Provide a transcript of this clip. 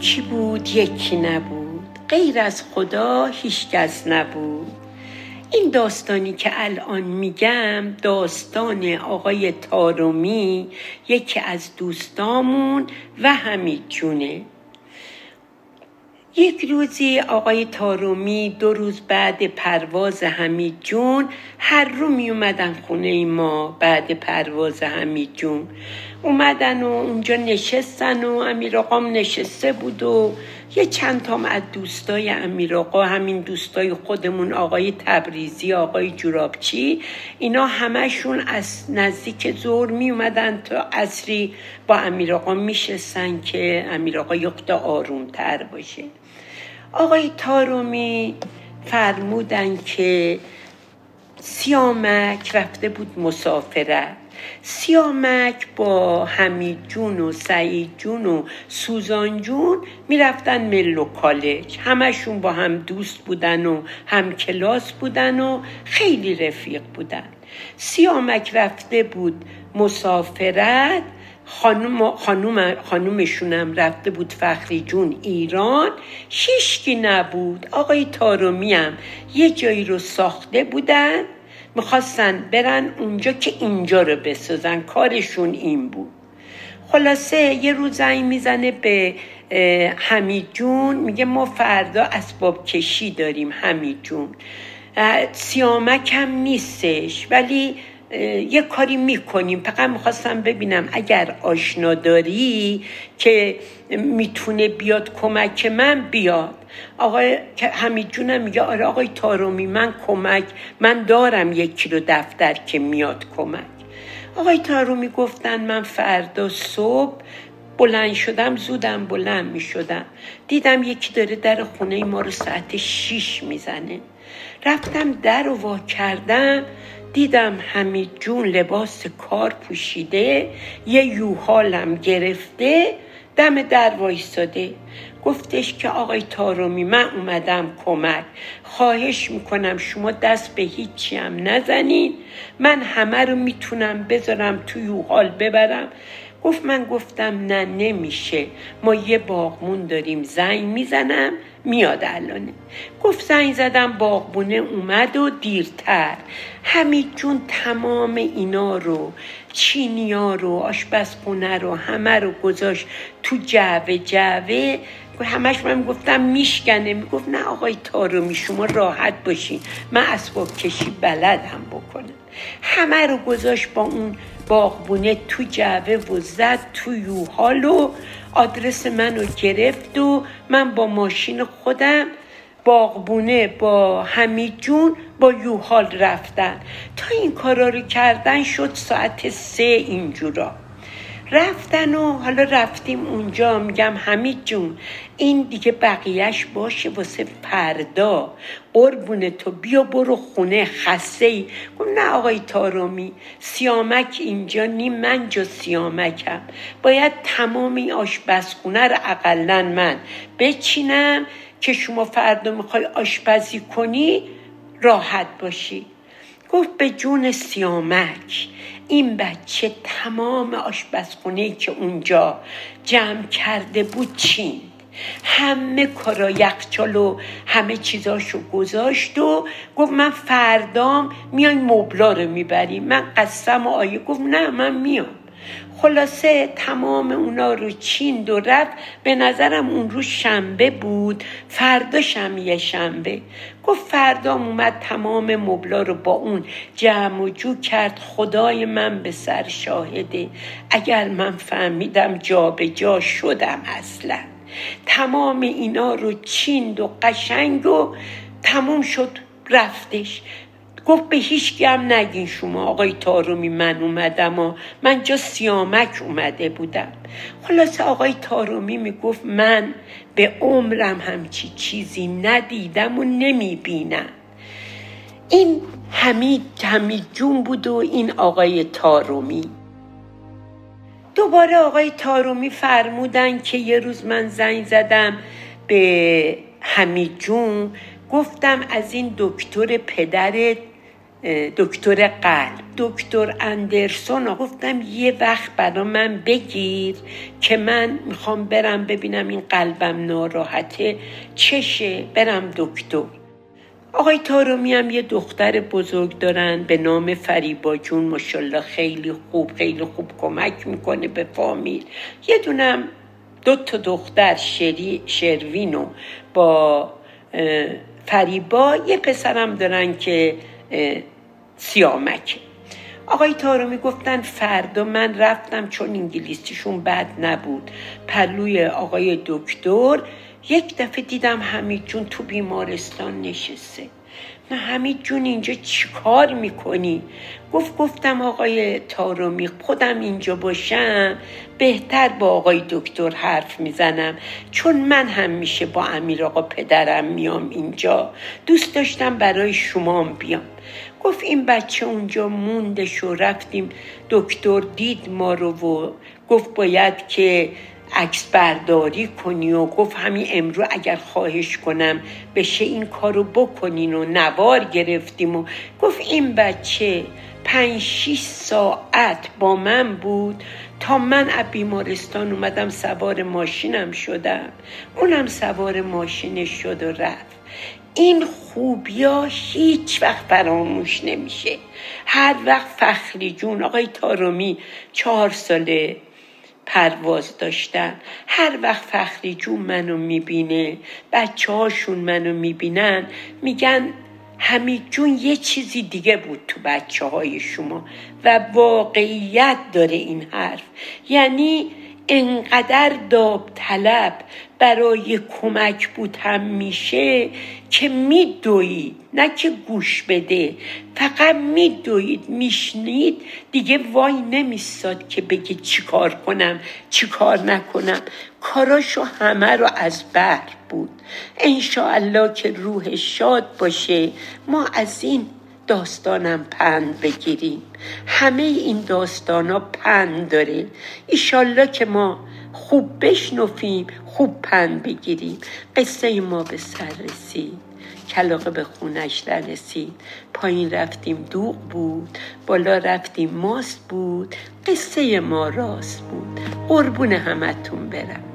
یکی بود؟ یکی نبود. غیر از خدا هیچکس نبود. این داستانی که الان میگم داستان آقای تارومی یکی از دوستامون و حمید جونه. یک روزی آقای تارومی دو روز بعد پرواز حمید جون هر رو می اومدن خونه ما بعد پرواز حمید جون. اومدن و اونجا نشستن و امیر آقام نشسته بود و یه چند تام از دوستای امیر آقا همین دوستای خودمون آقای تبریزی آقای جورابچی اینا همشون از نزدیک زور می اومدن تا اصری با امیر آقا میشستن که امیر آقا یخت آروم تر باشه. آقای تارومی فرمودن که سیامک رفته بود مسافرت. سیامک با حمید جون و سعید جون و سوزان جون می‌رفتن ملو کالج. همشون با هم دوست بودن و هم کلاس بودن و خیلی رفیق بودن. سیامک رفته بود مسافرت خانوم خانوم خانومشونم رفته بود فخری جون ایران. هیچکی نبود. آقای تارومی هم یه جایی رو ساخته بودن. می‌خواستن برن اونجا که اینجا رو بسازن. کارشون این بود. خلاصه یه روز زنگ می‌زنه به حمید جون. میگه ما فردا اسباب کشی داریم حمید جون. سیامک هم نیستش. ولی یه کاری می‌کنیم. فقط می‌خواستم ببینم اگر آشنا داری که می‌تونه بیاد کمک من بیاد. آقای حمید جونم میگه آره آقای تارومی من کمک من دارم یک کیلو دفتر که میاد کمک. آقای تارومی گفتن من فردا صبح بلند شدم زودم بلند می شدم دیدم یکی داره در خونه ما رو ساعت شیش می‌زنه. رفتم در و وا کردم. دیدم حمید جون لباس کار پوشیده یه یوحالم گرفته دم در وایستاده. گفتش که آقای تارومی من اومدم کمک. خواهش می‌کنم شما دست به هیچی هم نزنین من همه رو می‌تونم بذارم تو یوحال ببرم. گفت من گفتم نه نمیشه. ما یه باغمون داریم زنگ می‌زنم. میاد الانه گفت زنگ زدم باغبونه اومد و دیرتر. همین جون تمام اینا رو چینیا رو آشپزخونه رو همه رو گذاشت تو جعبه جعبه همش من گفتم میشکنه. می‌گفت نه آقای تارومی شما راحت باشین. من اسباب کشی بلدم بکنم. همه رو گذاشت با اون باغبونه تو جعبه و زد تو یوحال و آدرس منو گرفت و من با ماشین خودم باغبونه با حمید جون با یوحال رفتن. تا این کارا رو کردن شد ساعت سه اینجورا. رفتن و حالا رفتیم اونجا میگم حمید جون این دیگه بقیهش باشه واسه پردا قربون تو بیا برو خونه خسته ای نه آقای تارومی سیامک اینجا نی من جا سیامکم. باید تمام این آشپزخونه رو اقلا من. بچینم که شما فردا می‌خوای آشپزی کنی راحت باشی. گفت به جون سیامک این بچه تمام آشپزخونه که اونجا جمع کرده بود چین. همه کارا یخچال و همه چیزاشو گذاشت و گفت من فردام میای مبلا رو می‌بریم. من قسم و آیه گفت نه من میام. خلاصه تمام اونا رو چین و رفت. به نظرم اون روز شنبه بود. فرداشم یه شنبه. گفت فردام اومد تمام مبلا رو با اون جمع و جو کرد. خدای من به سر شاهده. اگر من فهمیدم جا به جا شدم اصلا. تمام اینا رو چیند و قشنگ و تموم شد. رفتش. گفت به هیچ هم نگین شما آقای تارومی من اومدم و من جا سیامک اومده بودم. خلاص آقای تارومی می‌گفت من به عمرم همچی چیزی ندیدم و نمی‌بینم. این حمید حمید جون بود و این آقای تارومی. دوباره آقای تارومی فرمودن که یه روز من زنگ زدم به حمید جون گفتم از این دکتر پدرت دکتر قلب دکتر اندرسون گفتم یه وقت برا من بگیر که من می‌خوام برم ببینم این قلبم ناراحته چشه برم دکتر. آقای تارومی هم یه دختر بزرگ دارن به نام فریبا جون ماشالله خیلی خوب خیلی خوب کمک می‌کنه به فامیل. یه دونم دو تا دختر شری شروینو با فریبا یه پسرم دارن که سیامک. آقای تارومی گفتن فردا من رفتم چون انگلیسیشون بد نبود. پلوی آقای دکتر یک دفعه دیدم حمید جون تو بیمارستان نشسته. نه حمید جون اینجا چیکار می‌کنی؟ گفت گفتم آقای تارومی خودم اینجا باشم بهتر با آقای دکتر حرف می‌زنم. چون من هم میشه با امیر آقا پدرم میام اینجا. دوست داشتم برای شما بیام. گفت این بچه اونجا موندش و رفتیم دکتر دید ما رو و گفت باید که عکس برداری کنی و گفت همین امرو اگر خواهش کنم بشه این کارو بکنین و نوار گرفتیم و گفت این بچه پنج شیش ساعت با من بود تا من از بیمارستان اومدم سوار ماشینم شدم. اونم سوار ماشینش شد و رفت. این خوبیا هیچ وقت فراموش نمیشه. هر وقت فخری جون آقای تارومی چهار ساله پرواز داشتن. هر وقت فخری جون منو می‌بینه بچه هاشون منو می‌بینن میگن حمید جون یه چیزی دیگه بود تو بچه های شما و واقعیت داره این حرف. یعنی انقدر داوطلب برای کمک بود هم میشه که میدوید نه که گوش بده فقط میدوید میشنید دیگه وای نمیستاد که بگه چیکار کنم چیکار نکنم. کاراشو همه رو از بر بود. انشاءالله که روح شاد باشه ما از این داستانم پند بگیریم. همه این داستان ها پند داره. ایشالله که ما خوب بشنفیم خوب پند بگیریم. قصه ما به سر رسید. کلاقه به خونش رسید پایین رفتیم دوغ بود بالا رفتیم ماست بود. قصه ما راست بود. قربون همتون برم.